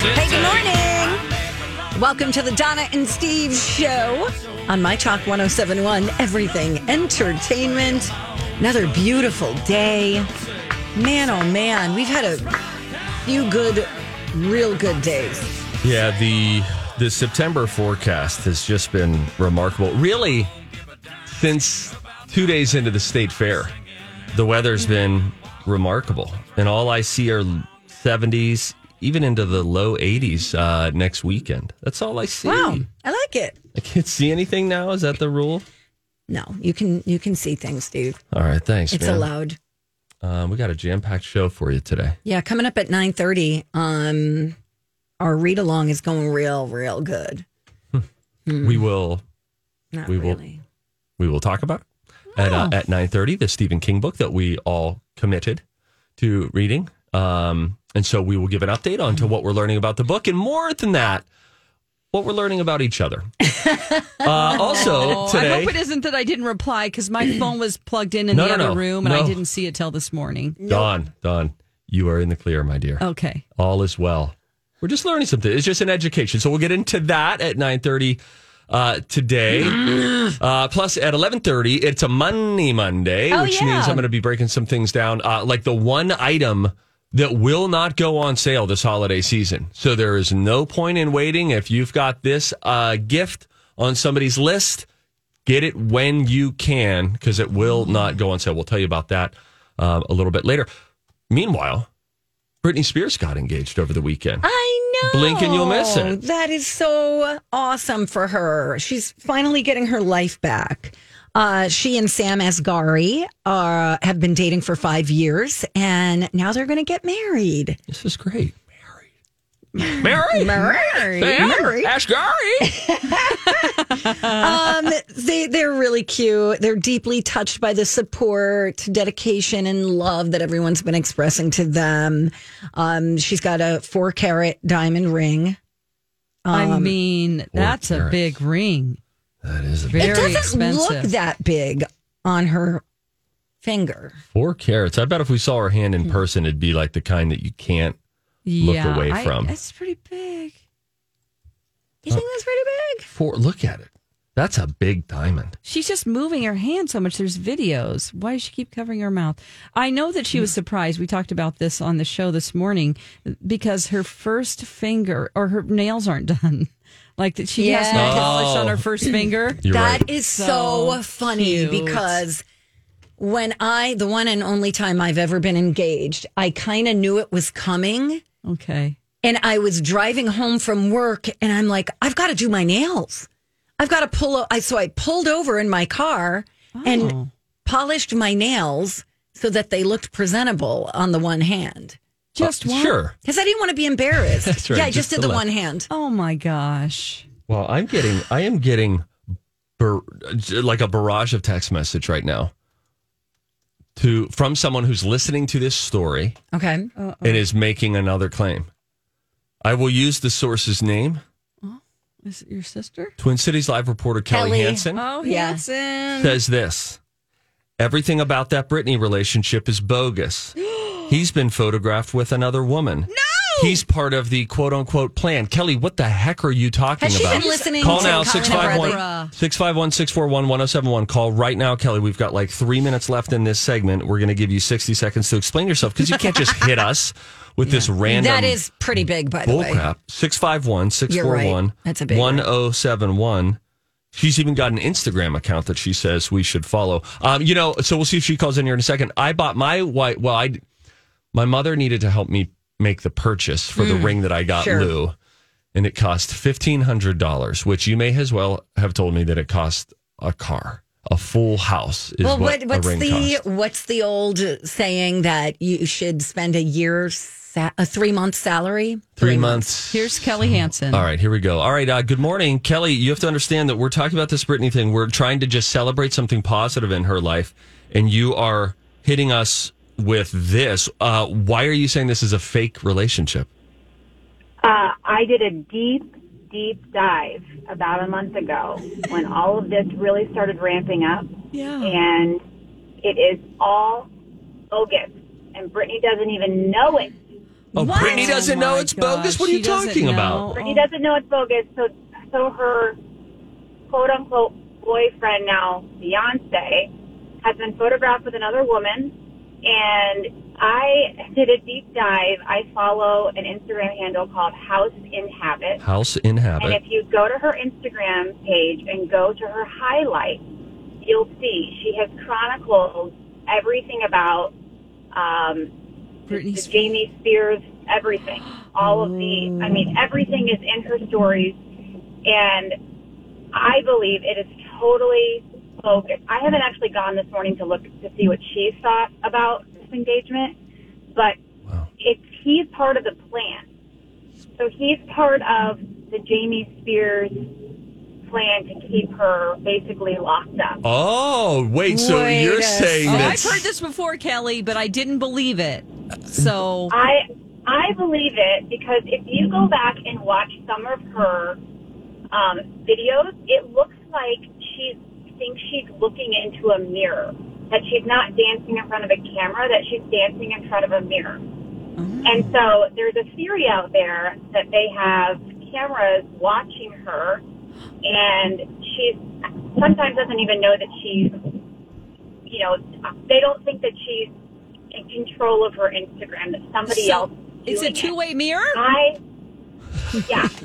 Hey, good morning. Welcome to the Donna and Steve show on My Talk 1071, Everything Entertainment. Another beautiful day. Man, oh man, we've had a few good, real good days. Yeah, the the September forecast has just been remarkable. Really, since two days into the state fair, the weather's been remarkable, and all I see are 70s, even into the low 80s uh, next weekend. That's all I see. Wow, I like it. I can't see anything now. Is that the rule? No, you can you can see things, Steve. All right, thanks. It's man. allowed. Um, we got a jam packed show for you today. Yeah, coming up at 9:30, um our read along is going real real good. We will Not We will- really. we will talk about at uh, at nine thirty the Stephen King book that we all committed to reading. Um, and so we will give an update on to what we're learning about the book, and more than that, what we're learning about each other. uh, also Oh, I today, hope it isn't that I didn't reply because my phone was plugged in in No, the no, other no. room and I didn't see it till this morning. Don, Don, you are in the clear, my dear. Okay. All is well. We're just learning something. It's just an education. So we'll get into that at 9.30 uh, today. uh, plus at 11.30, it's a Money Monday, Oh, which yeah. means I'm going to be breaking some things down. Uh, like the one item that will not go on sale this holiday season. So there is no point in waiting. If you've got this uh, gift on somebody's list, get it when you can because it will not go on sale. We'll tell you about that uh, a little bit later. Meanwhile, Britney Spears got engaged over the weekend. I know. Blink and you'll miss it. That is so awesome for her. She's finally getting her life back. Uh, she and Sam Asghari uh, have been dating for five years, and now they're going to get married. This is great. Mary. Mary. Married. Mary. Ashgari. um, they they're really cute. They're deeply touched by the support, dedication, and love that everyone's been expressing to them. Um, she's got a four carat diamond ring. I Um, mean, that's a big ring. That is a Very it doesn't expensive. look that big on her finger. four carats. I bet if we saw her hand in person, it'd be like the kind that you can't. look yeah, away I- from. It's pretty big. You uh, think that's pretty big? Four. Look at it. That's a big diamond. She's just moving her hand so much. There's videos. Why does she keep covering her mouth? I know that she was surprised. We talked about this on the show this morning because her first finger or her nails aren't done. Like that she has no Yes. polish on Oh. her first finger. You're That right. is so, So funny cute. because when I, the one and only time I've ever been engaged, I kind of knew it was coming. Okay. And I was driving home from work and I'm like, I've got to do my nails. I've got to pull. o- I so I pulled over in my car and Oh. polished my nails so that they looked presentable on the one hand Just Uh, one. Sure. because I didn't want to be embarrassed. That's right, Yeah, I just just did the the left. one hand. Oh my gosh. Well, I'm getting. I am getting. Bar- like a barrage of text message right now. To from someone who's listening to this story Okay. Uh, and is making another claim. I will use the source's name. Is it your sister? Twin Cities Live reporter Kelly, Kelly. Hansen Oh, Yeah. Hanson. says this Everything about that Britney relationship is bogus. He's been photographed with another woman. No! He's part of the quote unquote plan. Kelly, what the heck are you talking Has she about? been listening Call to now Colin 651 651 641 1071. Call right now, Kelly. We've got like three minutes left in this segment. We're going to give you 60 seconds to explain yourself because you can't just hit us with this random That is pretty big, by the way. bullcrap. 651 641 That's a big one. 1071. She's even got an Instagram account that she says we should follow. Um, you know, so we'll see if she calls in here in a second. I bought my white. Well, I my mother needed to help me make the purchase for the ring that I got Hmm. sure. Lou, and it cost fifteen hundred dollars. Which you may as well have told me that it cost a car, a full house. Is Well, what, what, what's a ring the cost. what's the old saying that you should spend a year sa- a three month salary? Three months. Here's Kelly Hansen. All right, here we go. All right, uh, good morning, Kelly. You have to understand that we're talking about this Britney thing. We're trying to just celebrate something positive in her life, and you are hitting us with this. Uh, why are you saying this is a fake relationship? Uh, I did a deep, deep dive about a month ago when all of this really started ramping up, Yeah. and it is all bogus. And Britney doesn't even know it. Oh, What? Britney doesn't Oh know it's gosh, bogus. What are she you talking know. about? Britney doesn't know it's bogus, so so her quote unquote boyfriend now fiance has been photographed with another woman, and I did a deep dive. I follow an Instagram handle called House in Habit. House in And if you go to her Instagram page and go to her highlights, you'll see she has chronicled everything about um, Britney the Spears. Jamie Spears, everything. All of the, I mean, everything is in her stories. And I believe it is totally bogus. I haven't actually gone this morning to look to see what she thought about this engagement, but Wow. it's he's part of the plan. So he's part of the Jamie Spears plan to keep her basically locked up. Oh, wait. So Wait you're a saying Oh, that I've heard this before, Kelly, but I didn't believe it. So I I believe it because if you go back and watch some of her um, videos, it looks like she thinks she's looking into a mirror. That she's not dancing in front of a camera, that she's dancing in front of a mirror. Mm-hmm. And so there's a theory out there that they have cameras watching her, and she sometimes doesn't even know that she's, you know, they don't think that she's in control of her Instagram, that somebody So, else. it's a doing it. two way mirror? I yeah.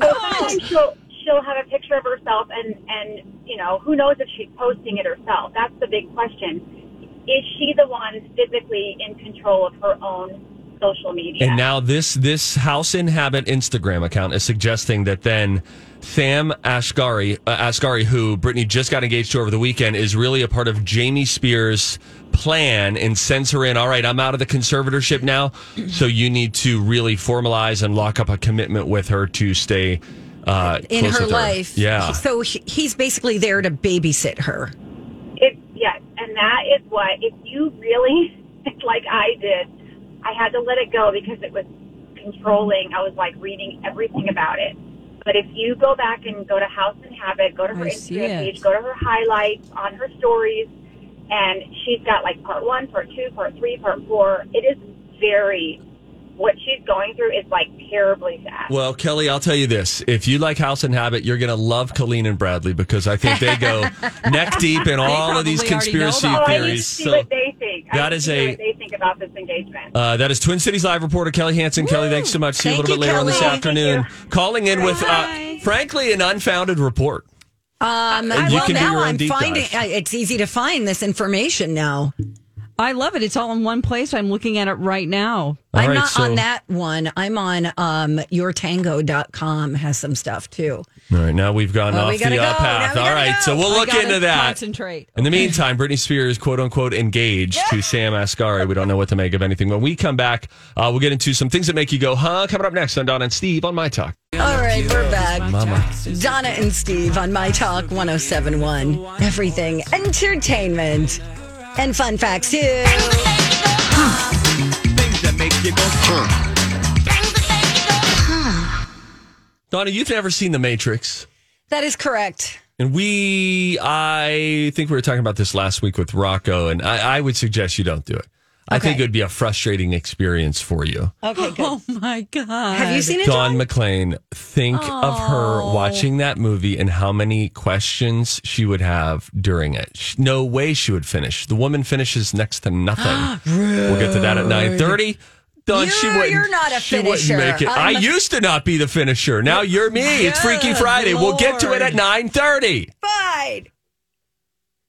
So sometimes she'll she'll have a picture of herself and and you know who knows if she's posting it herself. That's the big question. Is she the one physically in control of her own social media? And now this this House in Habit Instagram account is suggesting that then Sam Ashgari, uh, Asghari, who Britney just got engaged to over the weekend, is really a part of Jamie Spears' plan and sends her in. All right, I'm out of the conservatorship now, so you need to really formalize and lock up a commitment with her to stay uh, in close her with life. Yeah. So he- he's basically there to babysit her. It, yes, and that is what, if you really, like I did, I had to let it go because it was controlling. I was like reading everything about it. But if you go back and go to House and Habit, go to her I Instagram page, go to her highlights on her stories, and she's got like part one, part two, part three, part four. It is very, what she's going through is like terribly sad. Well, Kelly, I'll tell you this. If you like House and Habit, you're going to love Colleen and Bradley because I think they go neck deep in all of these probably already know conspiracy oh, I need to theories. So what they think. I that need is to see a- what they think about this engagement. uh, that is Twin Cities Live reporter Kelly Hansen. Kelly, thanks so much. See you a Thank little bit you, later on this afternoon. Calling in with, uh, frankly, an unfounded report. Um, And you well, can do now your own I'm deep finding dive. uh, it's easy to find this information now. I love it. It's all in one place. I'm looking at it right now. All I'm right, not so- on that one. I'm on um, yourtango.com has some stuff too. All right, now we've gone Well, off we the uh, path. All right, go. so we'll I look into that. Concentrate. In the meantime, Britney Spears, quote unquote, engaged to Sam Asghari. We don't know what to make of anything. When we come back, uh, we'll get into some things that make you go, huh? Coming up next on Don and Steve on My Talk. All right, we're back. Mama. Donna and Steve on My Talk 1071. Everything entertainment and fun facts too. Things that make you go, Donna, you've never seen The Matrix. That is correct. And we, I think we were talking about this last week with Rocco, and I, I would suggest you don't do it. I think it would be a frustrating experience for you. Okay, good. Oh my god! Have you seen it, Don John? McClain, think of her oh. watching that movie and how many questions she would have during it. No way she would finish. The woman finishes next to nothing. we'll get to that at nine thirty. Don, she You're- wouldn't. you're not a she wouldn't finisher. make it. I I'm a- used to not be the finisher. Now you're me. it's Freaky Good Friday. We'll get to it at nine thirty. Fine.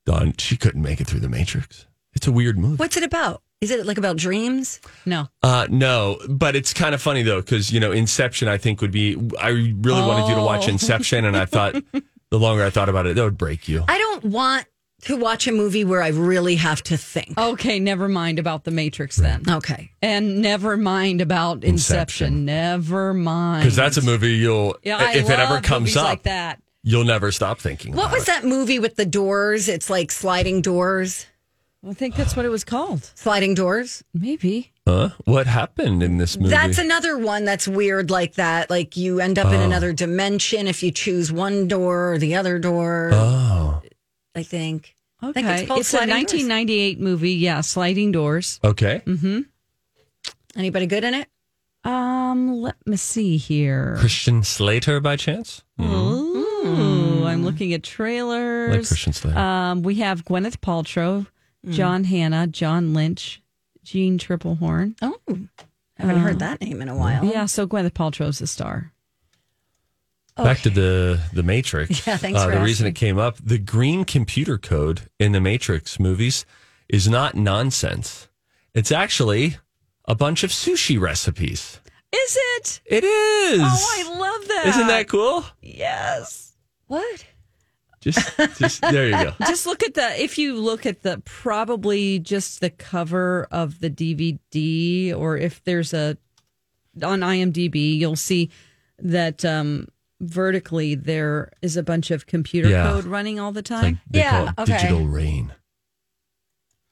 Don, she couldn't make it through the Matrix. It's a weird movie. What's it about? Is it like about dreams? No. Uh, no, but it's kind of funny though because you know Inception. I think would be. I really wanted you to watch Oh. Inception, and I thought the longer I thought about it, that would break you. I don't want to watch a movie where I really have to think. Okay, never mind about the Matrix then, Okay. and never mind about Inception. Inception. Never mind Because that's a movie you'll. Yeah, I if it ever comes up, like that. you'll never stop thinking. What about was it. that movie with the doors? It's like sliding doors. I think that's what it was called. Sliding doors. Maybe. Huh? What happened in this movie? That's another one that's weird like that. Like you end up in Oh. another dimension if you choose one door or the other door. oh, I think. I Okay, think it's it's, called a Sliding Doors. 1998 movie. Yeah, Sliding Doors. okay. Mm-hmm. Anybody good in it? Um, let me see here. Christian Slater by chance? Ooh, I'm looking at trailers. Like Christian Slater. Um, we have Gwyneth Paltrow, Mm. John Hannah, John Lynch, Jeanne Tripplehorn. Oh, I haven't heard that name in a while. Yeah, so Gwyneth Paltrow's the star. Back to the the Matrix. Yeah, thanks Uh, for the reason it came up, the green computer code in the Matrix movies is not nonsense. It's actually a bunch of sushi recipes. Is it? It is. Oh, I love that. Isn't that cool? Yes. What? Just, just there you go. Just look at the, if you look at the, probably just the cover of the DVD, or if there's a, on IMDb, you'll see that um, vertically there is a bunch of computer Yeah. code running all the It's like time. they Yeah, call it okay. digital rain,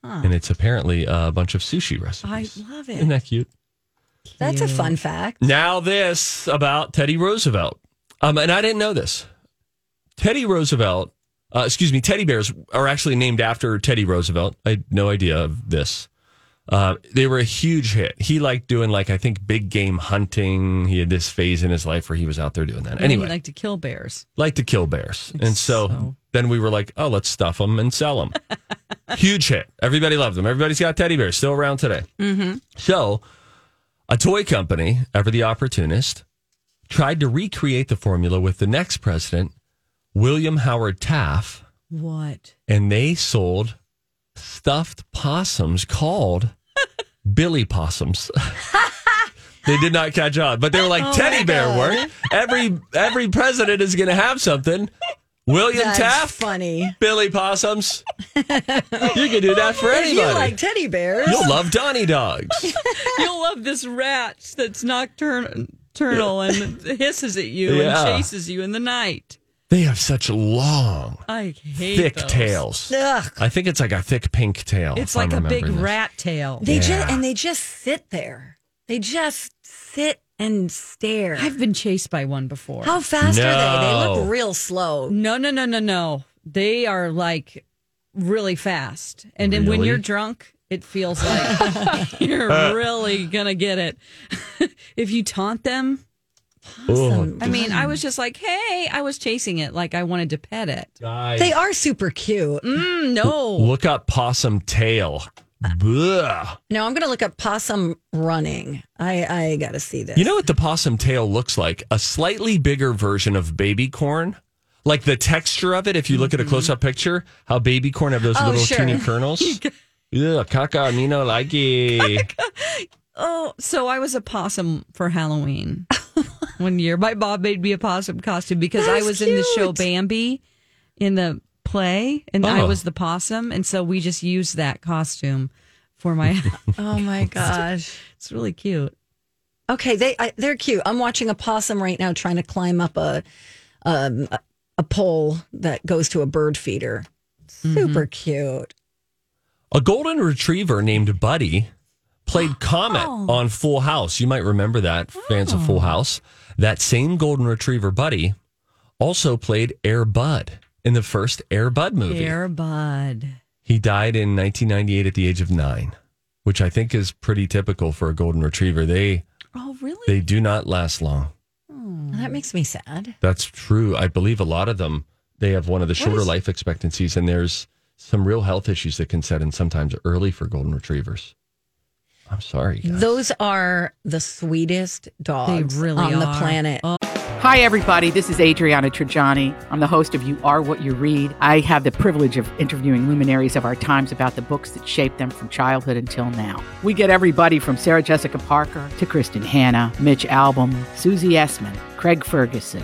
and it's apparently a bunch of sushi recipes. I love it. Isn't that cute? That's a fun fact. Now this about Teddy Roosevelt. Um, and I didn't know this. Teddy Roosevelt, uh, excuse me, teddy bears are actually named after Teddy Roosevelt. I had no idea of this. Uh, they were a huge hit. He liked doing like I think big game hunting. He had this phase in his life where he was out there doing that. You Anyway, like to kill bears. like to kill bears. and so, so- then we were like, oh, let's stuff them and sell them. Huge hit. Everybody loved them. Everybody's got teddy bears still around today. Mm-hmm. So, a toy company, Ever the Opportunist, tried to recreate the formula with the next president, William Howard Taft, What? and they sold stuffed possums called Billy Possums. they did not catch on, but they were Oh like teddy bear work. Every every president is going to have something. William That's Taft, funny. Billy Possums. you can do that for anybody. you like teddy bears, You'll love Donnie dogs. You'll love this rat that's nocturnal and hisses at you Yeah. and chases you in the night. They have such long, I hate thick those. tails. Ugh. I think it's like a thick pink tail. It's if I'm like a big this. rat tail. they Yeah. just and they just sit there. They just sit and stare. I've been chased by one before. How fast are they? They look real slow. No, no, no, no, no. They are like really fast. And then when you're drunk, it feels like you're uh. really going to get it. if you taunt them, Oh, I mean, I was just like, hey, I was chasing it like I wanted to pet it. guys. They are super cute. Mm, no. Look up possum tail. Bleh. Now I'm going to look up possum running. I I got to see this. You know what the possum tail looks like? A slightly bigger version of baby corn. Like the texture of it, if you look at a close up picture, how baby corn have those Oh, little sure. teeny kernels. Yeah, caca, me no like it. Oh, so I was a possum for Halloween one year. My mom made me a possum costume because I That's was in the show. Bambi in the play, and I Oh. was the possum, and so we just used that costume for my. oh my gosh. it's really cute. Okay, they I, they're cute. I'm watching a possum right now trying to climb up a um a, a pole that goes to a bird feeder. Super cute. A golden retriever named Buddy played Comet on Full House. You might remember that, fans of Full House. That same golden retriever, Buddy, also played Air Bud in the first Air Bud movie. Air Bud. He died in 1998 at the age of nine. which I think is pretty typical for a golden retriever. They Oh, really? they do not last long. Hmm. That makes me sad. That's true. I believe a lot of them they have one of the shorter life expectancies, and there's some real health issues that can set in sometimes early for golden retrievers. I'm sorry. guys. Those are the sweetest dogs really on the are. planet. Oh. Hi, everybody. This is Adriana Trigiani. I'm the host of You Are What You Read. I have the privilege of interviewing luminaries of our times about the books that shaped them from childhood until now. We get everybody from Sarah Jessica Parker to Kristin Hannah, Mitch Albom, Susie Essman, Craig Ferguson,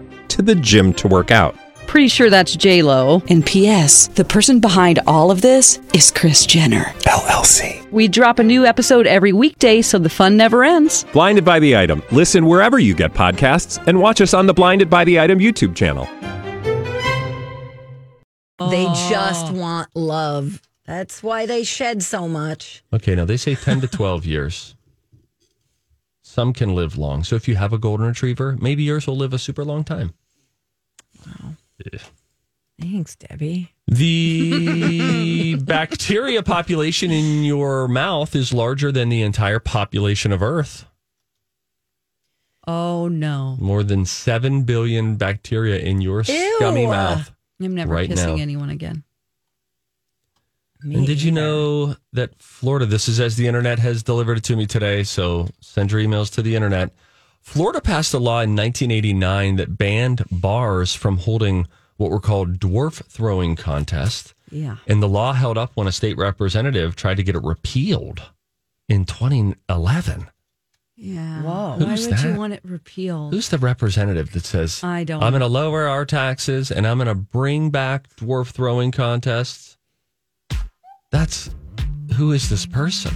to the gym to work out. Pretty sure that's J Lo. And P.S. The person behind all of this is Kris Jenner. LLC. We drop a new episode every weekday, so the fun never ends. Blinded by the item. Listen wherever you get podcasts, and watch us on the Blinded by the Item YouTube channel. They just want love. That's why they shed so much. Okay, now they say 10 to 12 years. Some can live long. So if you have a golden retriever, maybe yours will live a super long time. Thanks, Debbie. The bacteria population in your mouth is larger than the entire population of Earth. Oh, no. More than 7 billion bacteria in your scummy mouth. I'm never Right kissing now. anyone again. and did you know that Florida, this is as the internet has delivered it to me today, so send your emails to the internet. Florida passed a law in 1989 that banned bars from holding what were called dwarf throwing contests. Yeah. And the law held up when a state representative tried to get it repealed in 2011. Yeah. Whoa. Why Who's would you want it repealed? Who's the representative that says, I don't I'm going to lower our taxes and I'm going to bring back dwarf throwing contests? That's who is this person?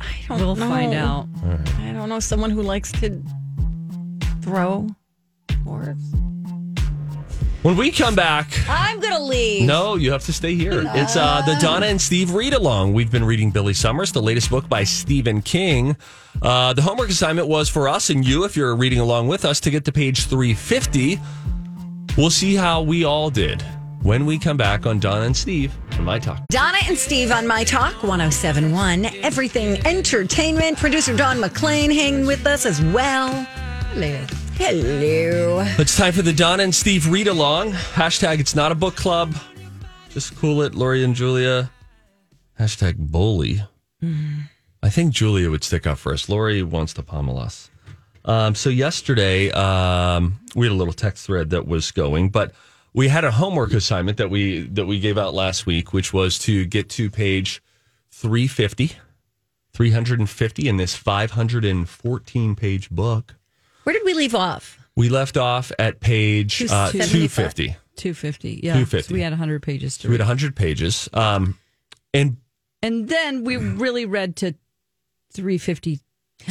I don't We'll know. find out. I don't know. Someone who likes to throw dwarves. When we come back, I'm gonna leave. no, you have to stay here. It's uh, the Donna and Steve read along. We've been reading Billy Summers, the latest book by Stephen King. Uh, the homework assignment was for us and you, if you're reading along with us, to get to page 350. We'll see how we all did when we come back on Donna and Steve on My Talk. Donna and Steve on My Talk 1071, Everything Entertainment. Producer Don McClain hanging with us as well. Hello. Hello. It's time for the Donna and Steve read along. Hashtag it's not a book club. Just cool it, Lori and Julia. Hashtag bully. I think Julia would stick up first. Lori wants to pummel us. Um, so yesterday, um, we had a little text thread that was going, but we had a homework assignment that we that we gave out last week, which was to get to page 350, 350 in this 514 page book. Where did we leave off? We left off at page uh, 275. 250. 250. Yeah. 250. So we had 100 pages to So we had read. 100 pages. Um, and And then we really read to 352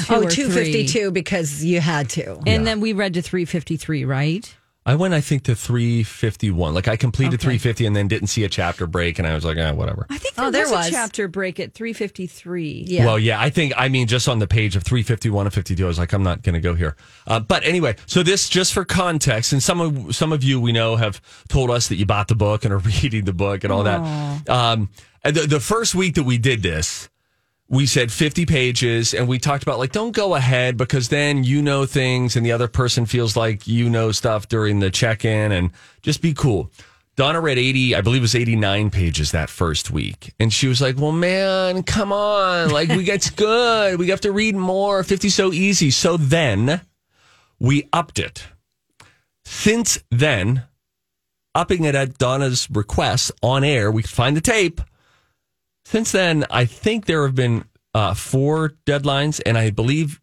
Oh, or 252 because you had to. three. And then we read to 353, right? I went, I think, to 351. Like I completed Okay. 350 and then didn't see a chapter break. And I was like, ah, whatever. I think Oh, there, there was, was. a chapter break at 353. Yeah. Well, yeah, I think, I mean, just on the page of 351 and 52, I was like, I'm not going to go here. Uh, but anyway, so this just for context, and some of some of you we know have told us that you bought the book and are reading the book and all that. Um, and the, the first week that we did this, we said 50 pages and we talked about like don't go ahead because then you know things and the other person feels like you know stuff during the check-in and just be cool. Donna read 80 i believe it was 89 pages that first week and she was like well man come on like we get good. We have to read more. 50 so easy. So then we upped it. Since then upping it at donna's request on air we could find the tape since then, I think there have been uh, four deadlines, and I believe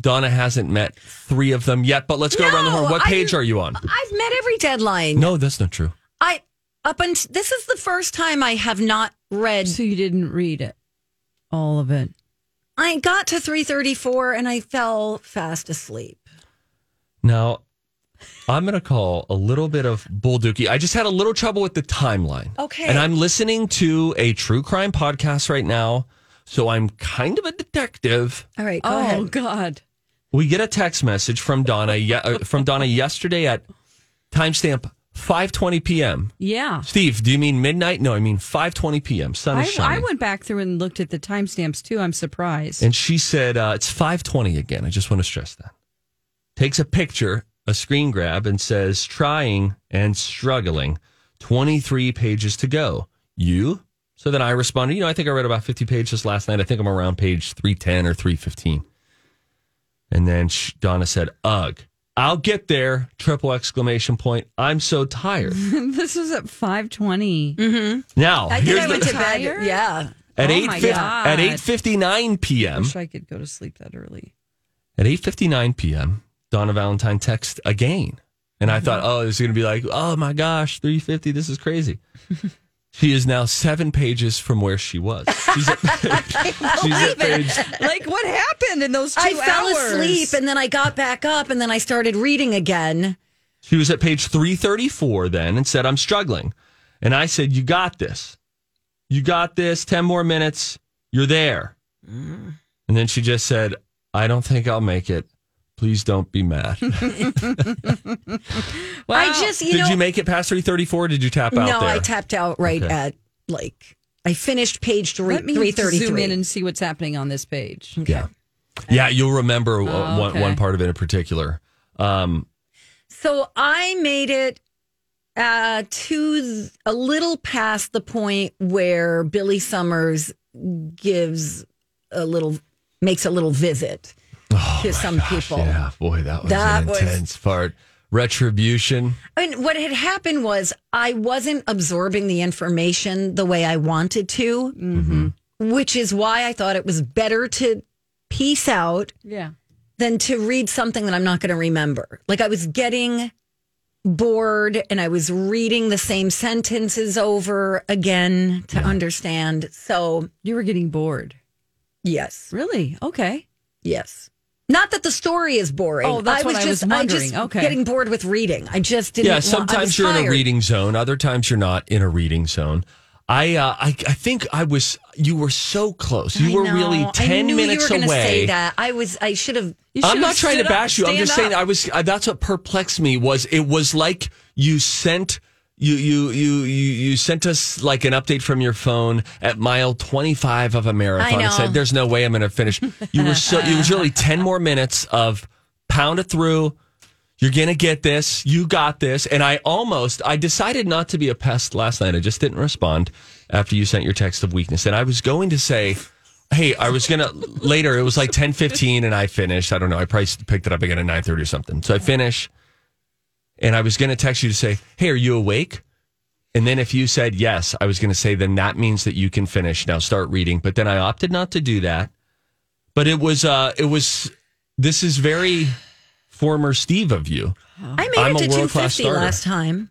Donna hasn't met three of them yet. But let's go around the horn. What page didn't- are you on? I've met every deadline. No, that's not true. I up until this is the first time I have not read. So you didn't read it, all of it. I got to 334 and I fell fast asleep. Now, I'm going to call a little bit of bull dookie. I just had a little trouble with the timeline. Okay. And I'm listening to a true crime podcast right now. So I'm kind of a detective. All right, go oh ahead. God. We get a text message from Donna ye- uh, from Donna yesterday at timestamp 5:20 p.m. Yeah. Steve, do you mean midnight? No, I mean 5:20 p.m. Sun is I, shining. I went back through and looked at the timestamps too. I'm surprised. And she said, uh, it's 520 again. I just want to stress that. Takes a picture, a screen grab, and says, trying and struggling. 23 pages to go. You? So then I responded, you know, I think I read about 50 pages last night. I think I'm around page 310 or 315. And then Donna said, ugh. I'll get there. Triple exclamation point. I'm so tired. this is at 520. Mm-hmm. Now, I think here's I went to bed. Tired? Yeah. at Oh 8 my at 8:59 p.m. I wish I could go to sleep that early. At 8:59 p.m., Donna Valentine text again. And I uh-huh. thought, oh, it's going to be like, oh my gosh, 350, this is crazy. she is now seven pages from where she was. She's at, she's at page, like what happened in those two I fell hours? asleep and then I got back up and then I started reading again. she was at page 334 then and said, I'm struggling. And I said, you got this. You got this. 10 more minutes. You're there. Mm-hmm. And then she just said, I don't think I'll make it. Please don't be mad. I just, you Did know, you make it past 334? Did you tap out no, there? I tapped out right Okay. at like I finished page three, Let me three thirty zoom in and see what's happening on this page. Yeah. Yeah, you'll remember Oh, one, okay. one part of it in particular. Um, So I made it uh, to a little past the point where Billy Summers gives a little, makes a little visit to some people. Oh yeah, boy, that was That an was- intense part. Retribution. I mean, what had happened was I wasn't absorbing the information the way I wanted to, Mm-hmm. which is why I thought it was better to piece out Yeah. than to read something that I'm not going to remember. Like I was getting bored and I was reading the same sentences over again to understand. So, You were getting bored. yes, Really? Okay. yes. Not that the story is boring. Oh, that's I was what I just, was wondering. just Okay. getting bored with reading. I just didn't. Yeah, sometimes was you're in a reading zone. Other times you're not in a reading zone. I, uh, I, I think I was. You were so close. You I were know. really I ten knew minutes you were gonna away. Say that I was. I should have. You I'm not trying to stood up, bash you. I'm just stand saying. I was. Uh, that's what perplexed me. Was it was like you sent. You, you you you you sent us like an update from your phone at mile 25 of a marathon and said there's no way I'm going to finish. You were so it was really 10 more minutes of pound it through. You're going to get this. You got this. And I almost I decided not to be a pest last night. I just didn't respond after you sent your text of weakness. And I was going to say Hey, I was gonna later. It was like ten fifteen, and I finished. I don't know. I probably picked it up again at nine thirty or something. So I finish, and I was gonna text you to say, "Hey, are you awake?" And then if you said yes, I was gonna say, then that means that you can finish. Now start reading. But then I opted not to do that. But it was, uh, it was. This is very former Steve of you. I made I'm it to world-class 250 starter. last time.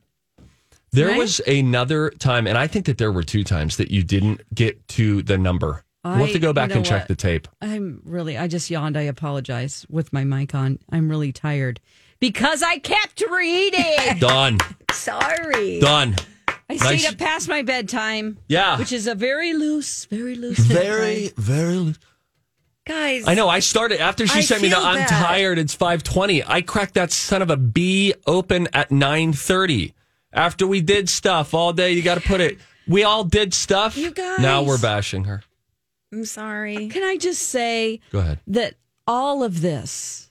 There Right? was another time, and I think that there were two times that you didn't get to the number. we'll have to go back you know and check what? the tape. I'm really, I just yawned. I apologize with my mic on. I'm really tired because I kept reading. Done. Sorry. Done. I Nice. stayed up past my bedtime. Yeah. Which is a very loose, very loose. Very, bedtime. very. Loose. Guys. I know. I started after she I sent me the "I'm tired." It's five twenty. I cracked that son of a B open at nine thirty. After we did stuff all day, you got to put it. We all did stuff. You guys. Now we're bashing her. I'm sorry. Can I just say Go ahead. that all of this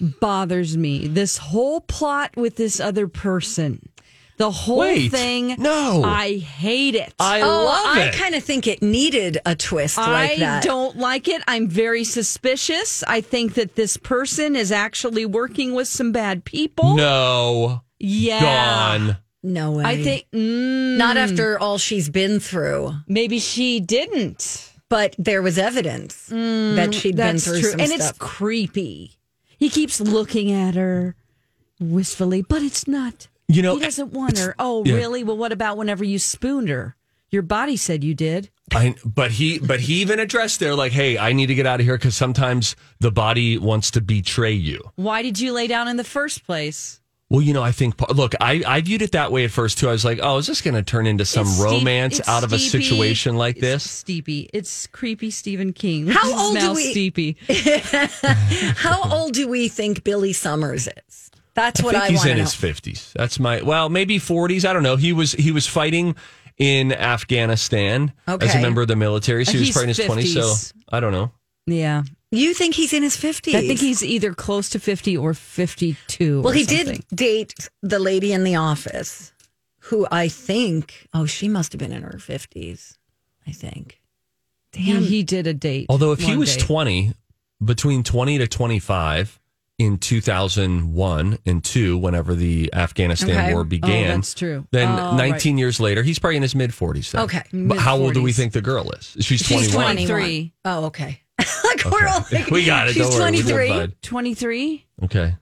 bothers me? This whole plot with this other person, the whole Wait, thing. no. I hate it. I Oh, love I it. kind of think it needed a twist like I don't like it. I'm very suspicious. I think that this person is actually working with some bad people. no, Yeah. gone. No way. I think mm, not after all she's been through, maybe she didn't. but there was evidence that she'd been through true. some and stuff. it's creepy. He keeps looking at her wistfully, but it's not. You know, he doesn't want her. Oh, yeah. really? Well, what about whenever you spooned her? Your body said you did. I, but he, but he even addressed there, like, "Hey, I need to get out of here because sometimes the body wants to betray you." Why did you lay down in the first place? Well, you know, I think. Look, I, I viewed it that way at first too. I was like, "Oh, is this going to turn into some It's romance it's out of a situation like It's this?" Steepy. It's creepy Stephen King. How This is old do we- Steepy. How old do we think Billy Summers is? That's what I what think I he's in to his fifties. That's my well, maybe forties. I don't know. He was he was fighting in Afghanistan as a member of the military. So he was He's probably in his twenties. So I don't know. Yeah. You think he's in his 50s? I think he's either close to 50 or 52. Well, or he something. did date the lady in the office who I think, oh, she must have been in her 50s, I think. He, Damn. he did a date. Although if he was date. twenty, between twenty to twenty five in two thousand one and two, whenever the Afghanistan Okay. war Oh, began, that's true. Then Oh, nineteen years later, he's probably in his mid forties. Okay. but how old do we think the girl is? She's She's twenty one. 23. Oh, okay. Like we're all like, We got it. She's Don't worry. We're doing 23. fine. 23? Okay.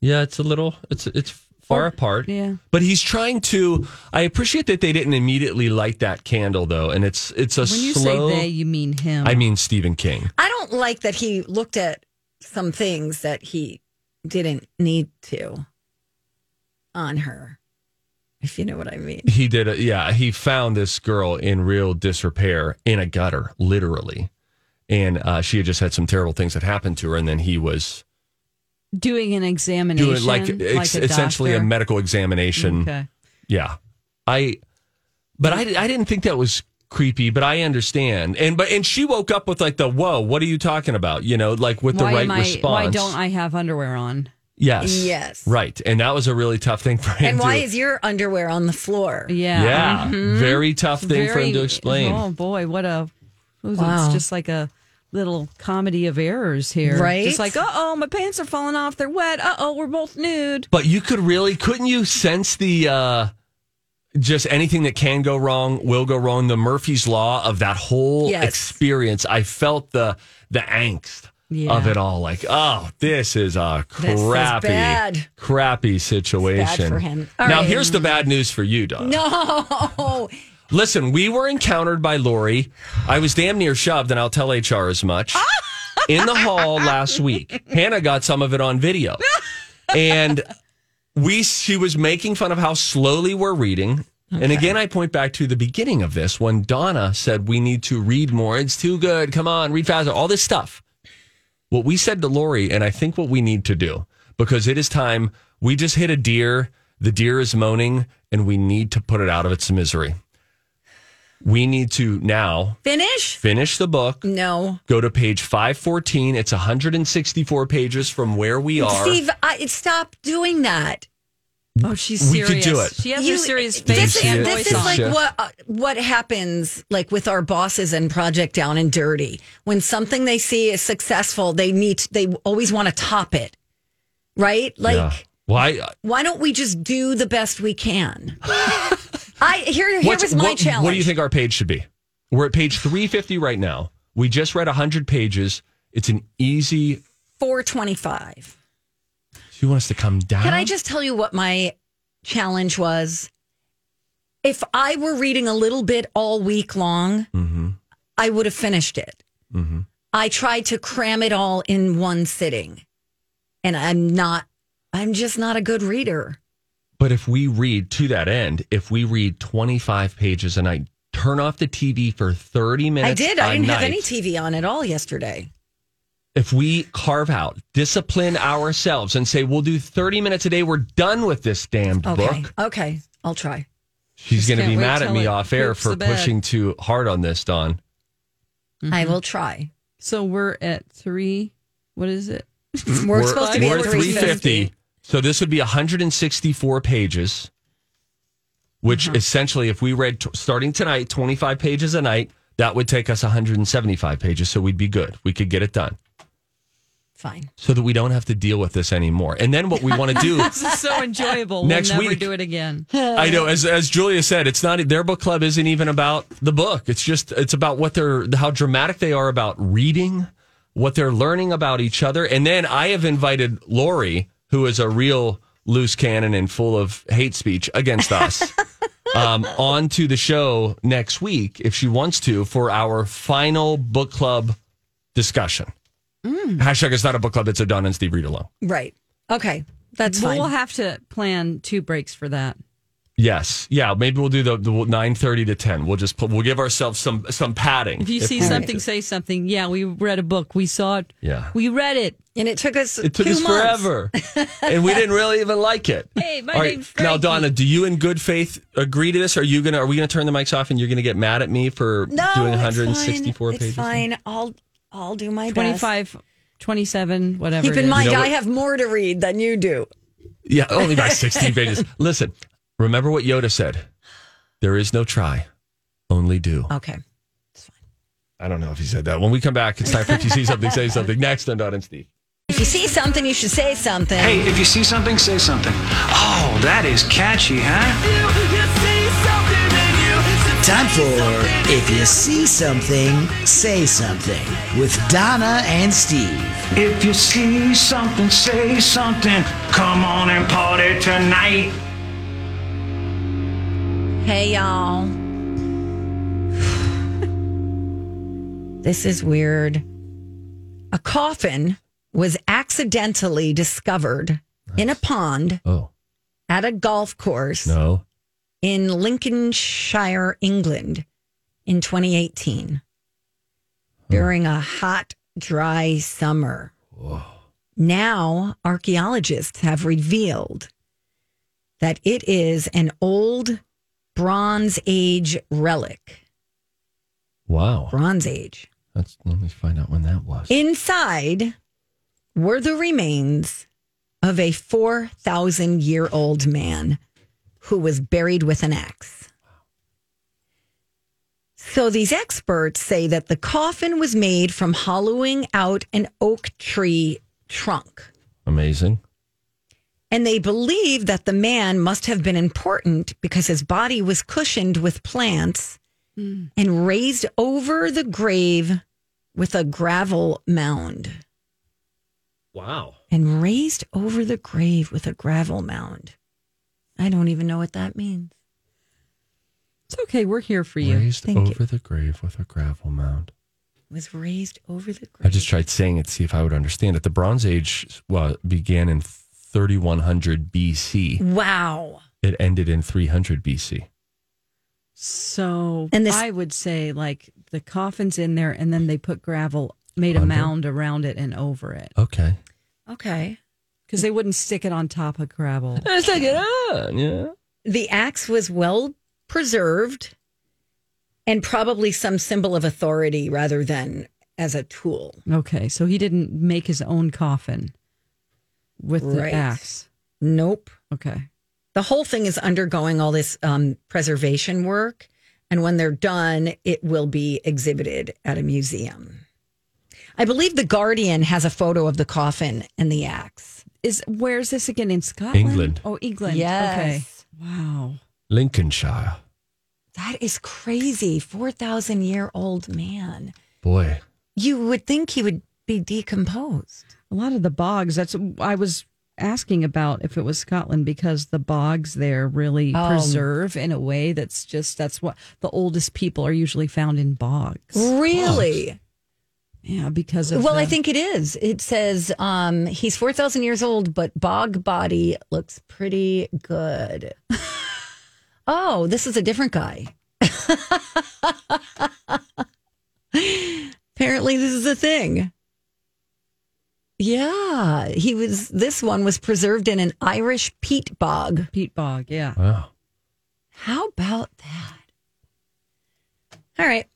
Yeah, it's a little. It's it's far apart. yeah. But he's trying to. I appreciate that they didn't immediately light that candle though, and it's it's a When you slow. say they, you mean him. I mean Stephen King. I don't like that he looked at some things that he didn't need to on her, if you know what I mean. He did. A, yeah, he found this girl in real disrepair in a gutter, literally, and uh, she had just had some terrible things that happened to her, and then he was doing an examination. doing like, ex- a essentially a medical examination. Okay. Yeah. I but I, I didn't think that was creepy, but I understand. And but and she woke up with like the whoa, what are you talking about? You know, like with the why right I, response. Why don't I have underwear on? Yes. Yes. Right. And that was a really tough thing for him And why to is your underwear on the floor? Yeah. Yeah. Very tough thing for him to explain. Oh boy, what a Wow. it's just like a little comedy of errors here. Right? Just like, uh oh, my pants are falling off, they're wet. Uh oh, we're both nude. But you could really couldn't you sense the uh just anything that can go wrong will go wrong. The Murphy's law of that whole Yes. experience. I felt the the angst Yeah. of it all. Like, oh, this is a This is crappy, bad. crappy situation. for him. All now, right. here's the bad news for you, Don. No. Listen, we were encountered by Lori. I was damn near shoved, and I'll tell HR as much. in the hall last week. Hannah got some of it on video. And we she was making fun of how slowly we're reading. And again, I point back to the beginning of this when Donna said we need to read more. It's too good. Come on, read faster. All this stuff. What we said to Lori, and I think what we need to do, because it is time, we just hit a deer. The deer is moaning, and we need to put it out of its misery. We need to now Finish? finish the book, No. go to page 514. It's 164 pages from where we are. Steve, I, stop doing that. Oh, she's We could serious. do it. She has You- her serious Do you This, face and this is on. like what uh, what happens like with our bosses and Project Down and Dirty. When something they see is successful, they need they always want to top it, right? Like, Yeah. Why? why don't we just do the best we can? I here here What's- was my what, challenge. What do you think our page should be? We're at page 350 right now. We just read 100 pages. It's an easy. Four twenty five. You want us to come down? Can I just tell you what my challenge was? If I were reading a little bit all week long, Mm-hmm. I would have finished it. I tried to cram it all in one sitting, and I'm not. I'm just not a good reader. But if we read to that end, if we read 25 pages a night, turn off the TV for 30 minutes. I did. I a didn't have any TV on at all yesterday. if we carve out, discipline ourselves and say, we'll do 30 minutes a day, we're done with this damned Okay. book. Okay. I'll try. She's going to be mad at me off air for pushing too hard on this, Don. I mm-hmm. will try. So we're at three. What is it? We're, supposed to be at at 350. So this would be 164 pages, which Uh-huh. essentially, if we read t- starting tonight, 25 pages a night, that would take us 175 pages. So we'd be good. We could get it done Fine. so that we don't have to deal with this anymore. And then what we want to do. This is so enjoyable. Next we'll never week. do it again. I know, as as Julia said, it's not their book club isn't even about the book. It's just it's about what they're how dramatic they are about reading, what they're learning about each other. And then I have invited Lori, who is a real loose cannon and full of hate speech against us. um, on to the show next week if she wants to for our final book club discussion. Hashtag it's not a book club, it's a Don and Steve read along. Right. Okay. That's fine. We'll have to plan two breaks for that. Yes. Yeah. Maybe we'll do the, the 9.30 to 10. We'll just put, we'll give ourselves some, some padding. If you see we something, say something. Yeah, we read a book. We saw it. Yeah. We read it. and it took us It took two us months. forever. and we didn't really even like it. Hey, my All right. name's Now, Donna, do you in good faith agree to this? Are you gonna are we gonna turn the mics off and you're gonna get mad at me for No, doing it's 164 fine. pages? It's fine. I'll I'll do my best. 25, 27, whatever. Keep in is. mind, You know I have more to read than you do. Yeah, only by 16 pages. Listen, remember what Yoda said. There is no try, only do. Okay. It's fine. I don't know if he said that. When we come back, it's time for if you see something, say something. Next on Don and Steve. If you see something, you should say something. Hey, if you see something, say something. Oh, that is catchy, huh? Time for If You See Something, Say Something with Donna and Steve. If you see something, say something. Come on and party tonight. Hey, y'all. this is weird. A coffin was accidentally discovered in a pond Oh, at a golf course no. in Lincolnshire, England in 2018 during a hot, dry summer. Now, archaeologists have revealed that it is an old Bronze Age relic. Wow. Bronze Age. Let's, let me find out when that was. Inside were the remains of a 4,000 year old man who was buried with an axe. So these experts say that the coffin was made from hollowing out an oak tree trunk. Amazing. And they believe that the man must have been important because his body was cushioned with plants mm. and raised over the grave with a gravel mound. Wow. And raised over the grave with a gravel mound. I don't even know what that means. It's okay. We're here for you. Raised Thank you. over the grave with a gravel mound. Was raised over the grave. I just tried saying it to see if I would understand it. The Bronze Age well, began in 3100 BC. Wow. It ended in 300 BC. So And this- I would say like the coffin's in there and then they put gravel, made a mound around it and over it Okay. Okay. because they wouldn't stick it on top of gravel. Let's take it on. Yeah. The axe was well preserved and probably some symbol of authority rather than as a tool. Okay, so he didn't make his own coffin with the Right. axe. Nope. Okay. the whole thing is undergoing all this um, preservation work. And when they're done, it will be exhibited at a museum. I believe The Guardian has a photo of the coffin and the axe. Is where's this again in Scotland? England. Oh, England. Yes. Okay. Wow. Lincolnshire. That is crazy. 4,000 year old man. Boy. You would think he would be decomposed. A lot of the bogs. That's I was asking about if it was Scotland because the bogs there really Oh. preserve in a way that's just that's what the oldest people are usually found in bogs. Really? Yeah, because of Well, I think it is. It says um, he's 4,000 years old, but bog body looks pretty good. oh, this is a different guy. Apparently, this is a thing. Yeah, he was. This one was preserved in an Irish peat bog. peat bog. Yeah. Wow. How about that? All right,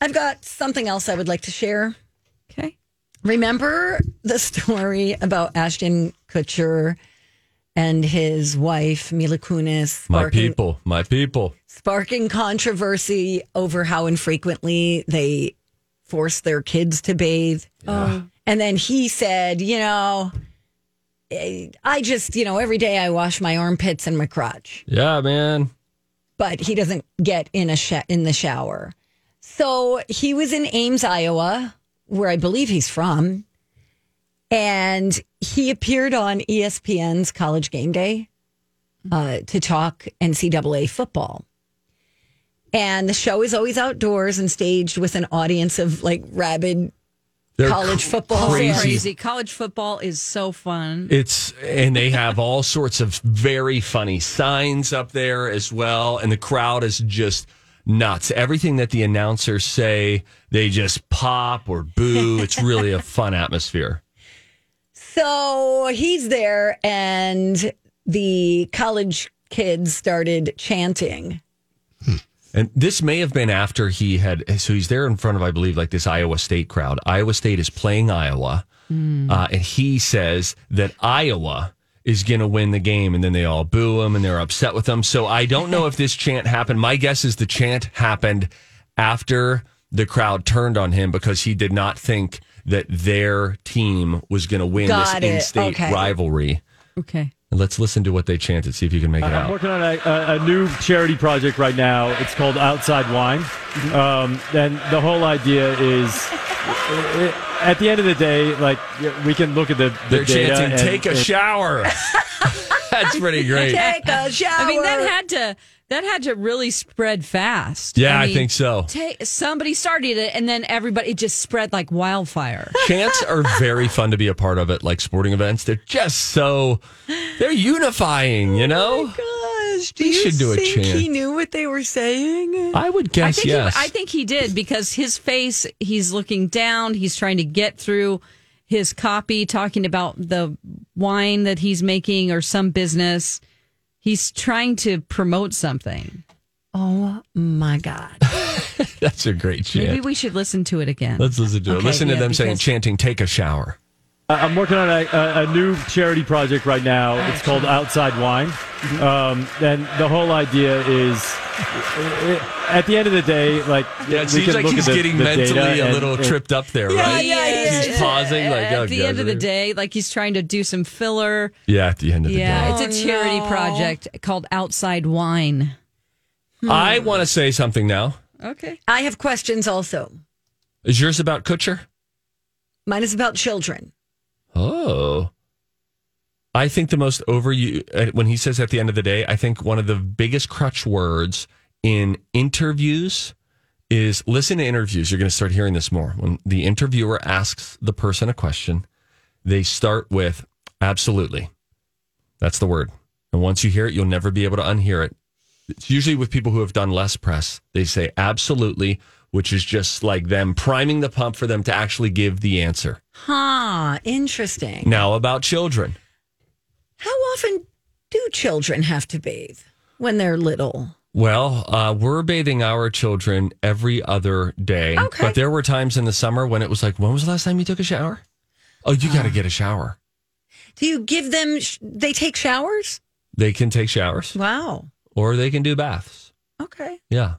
I've got something else I would like to share. Okay. Remember the story about Ashton Kutcher and his wife Mila Kunis My people. My people. sparking controversy over how infrequently they force their kids to bathe. Oh. And then he said, you know, I just, you know, every day I wash my armpits and my crotch Yeah, man. but he doesn't get in a sh- in the shower. So he was in Ames, Iowa, where I believe he's from, and he appeared on ESPN's College Game Day uh, to talk NCAA football. And the show is always outdoors and staged with an audience of like rabid They're college football crazy. fans. Crazy. College football is so fun. It's and they have all sorts of very funny signs up there as well, and the crowd is just nuts. Everything that the announcers say, they just pop or boo. It's really a fun atmosphere. So he's there, and the college kids started chanting. And this may have been after he had. So he's there in front of, I believe, like this Iowa State crowd. Iowa State is playing Iowa, uh, and he says that Iowa is going to win the game, and then they all boo him and they're upset with him. So I don't know if this chant happened. My guess is the chant happened after the crowd turned on him because he did not think that their team was going to win Got this in-state Okay. rivalry. Okay. And let's listen to what they chanted. See if you can make it out. I'm working on a, a, a new charity project right now. It's called Outside Wine. Um, and the whole idea is uh, at the end of the day, like we can look at the, the They're data chanting, and- "Take a and- shower." That's pretty great. Take a shower. I mean, that had to that had to really spread fast. Yeah, I mean, think so. ta- somebody started it, and then everybody it just spread like wildfire. Chants are very fun to be a part of at like sporting events. They're just so they're unifying, you know? Oh gosh, do We you should do a think chant. he knew what they were saying? I would I guess think yes. he, I think he did because his face. He's looking down. He's trying to get through his copy, talking about the wine that he's making or some business. He's trying to promote something. Oh my God. That's a great chant. Maybe we should listen to it again. Let's listen to it. Okay, Listen to yeah, them saying chanting take a shower. I- I'm working on a, a, a new charity project right now. It's called Outside Wine. Um, and the whole idea is uh, at the end of the day, like Yeah, it we seems can like look he's the, getting the mentally a and- little and- tripped up there, Yeah, right? yeah, yeah, He's yeah. pausing like at oh, the God, end of the really? day, like he's trying to do some filler. Yeah, at the end of the Yeah, day. Yeah, it's a charity no. project called Outside Wine. I want to say something now. Okay. I have questions also. Is yours about Kutcher? Mine is about children. Oh. I think the most over you uh, when he says at the end of the day, I think one of the biggest crutch words in interviews is listen to interviews. You're going to start hearing this more. When the interviewer asks the person a question, they start with absolutely. That's the word. And once you hear it, you'll never be able to unhear it. It's usually with people who have done less press. They say absolutely, which is just like them priming the pump for them to actually give the answer. Huh. Interesting. Now about children. How often do children have to bathe when they're little? Well, uh, we're bathing our children every other day. Okay. But there were times in the summer when it was like, when was the last time you took a shower? Oh, you got to get a shower. Do you give them, sh- they take showers? They can take showers Wow. or they can do baths. Okay. Yeah.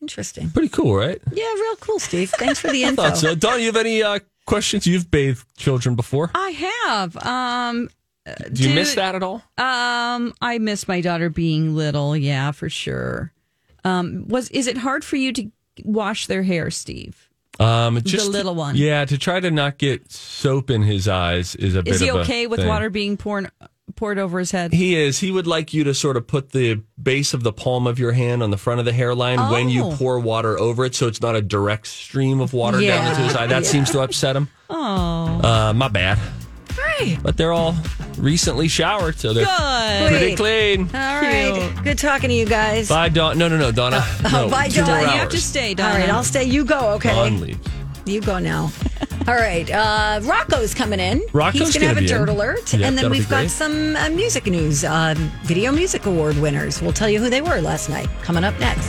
Interesting. Pretty cool, right? Yeah, real cool, Steve. Thanks for the info. I thought so. Don, you have any uh, questions? You've bathed children before. I have. Um, Do you do- miss that at all? um, I miss my daughter being little. Yeah, for sure. Um, was is it hard for you to wash their hair, Steve? Um, just little one. Yeah, to try to not get soap in his eyes is a bit Is he okay with thing. water being poured poured over his head? He is. He would like you to sort of put the base of the palm of your hand on the front of the hairline when you Oh. pour water over it, so it's not a direct stream of water down Yeah, into his eye. That yeah. seems to upset him. Oh, Uh, my bad. Right. But they're all recently showered, so they're good. pretty Great. clean. All right. Good talking to you guys. Bye, Dawn. No, no, no, Donna. no, Oh, bye, two Dawn. more You You have to stay, All Donna. right, I'll stay. You go, okay? Dawn leaves. You go now. All right. Uh, Rocco's coming in. Rocco's He's going to gonna have a be in. dirt alert. Yep, and then we've got some uh, music news. Uh, Video Music Award winners. We'll tell you who they were last night. Coming up next.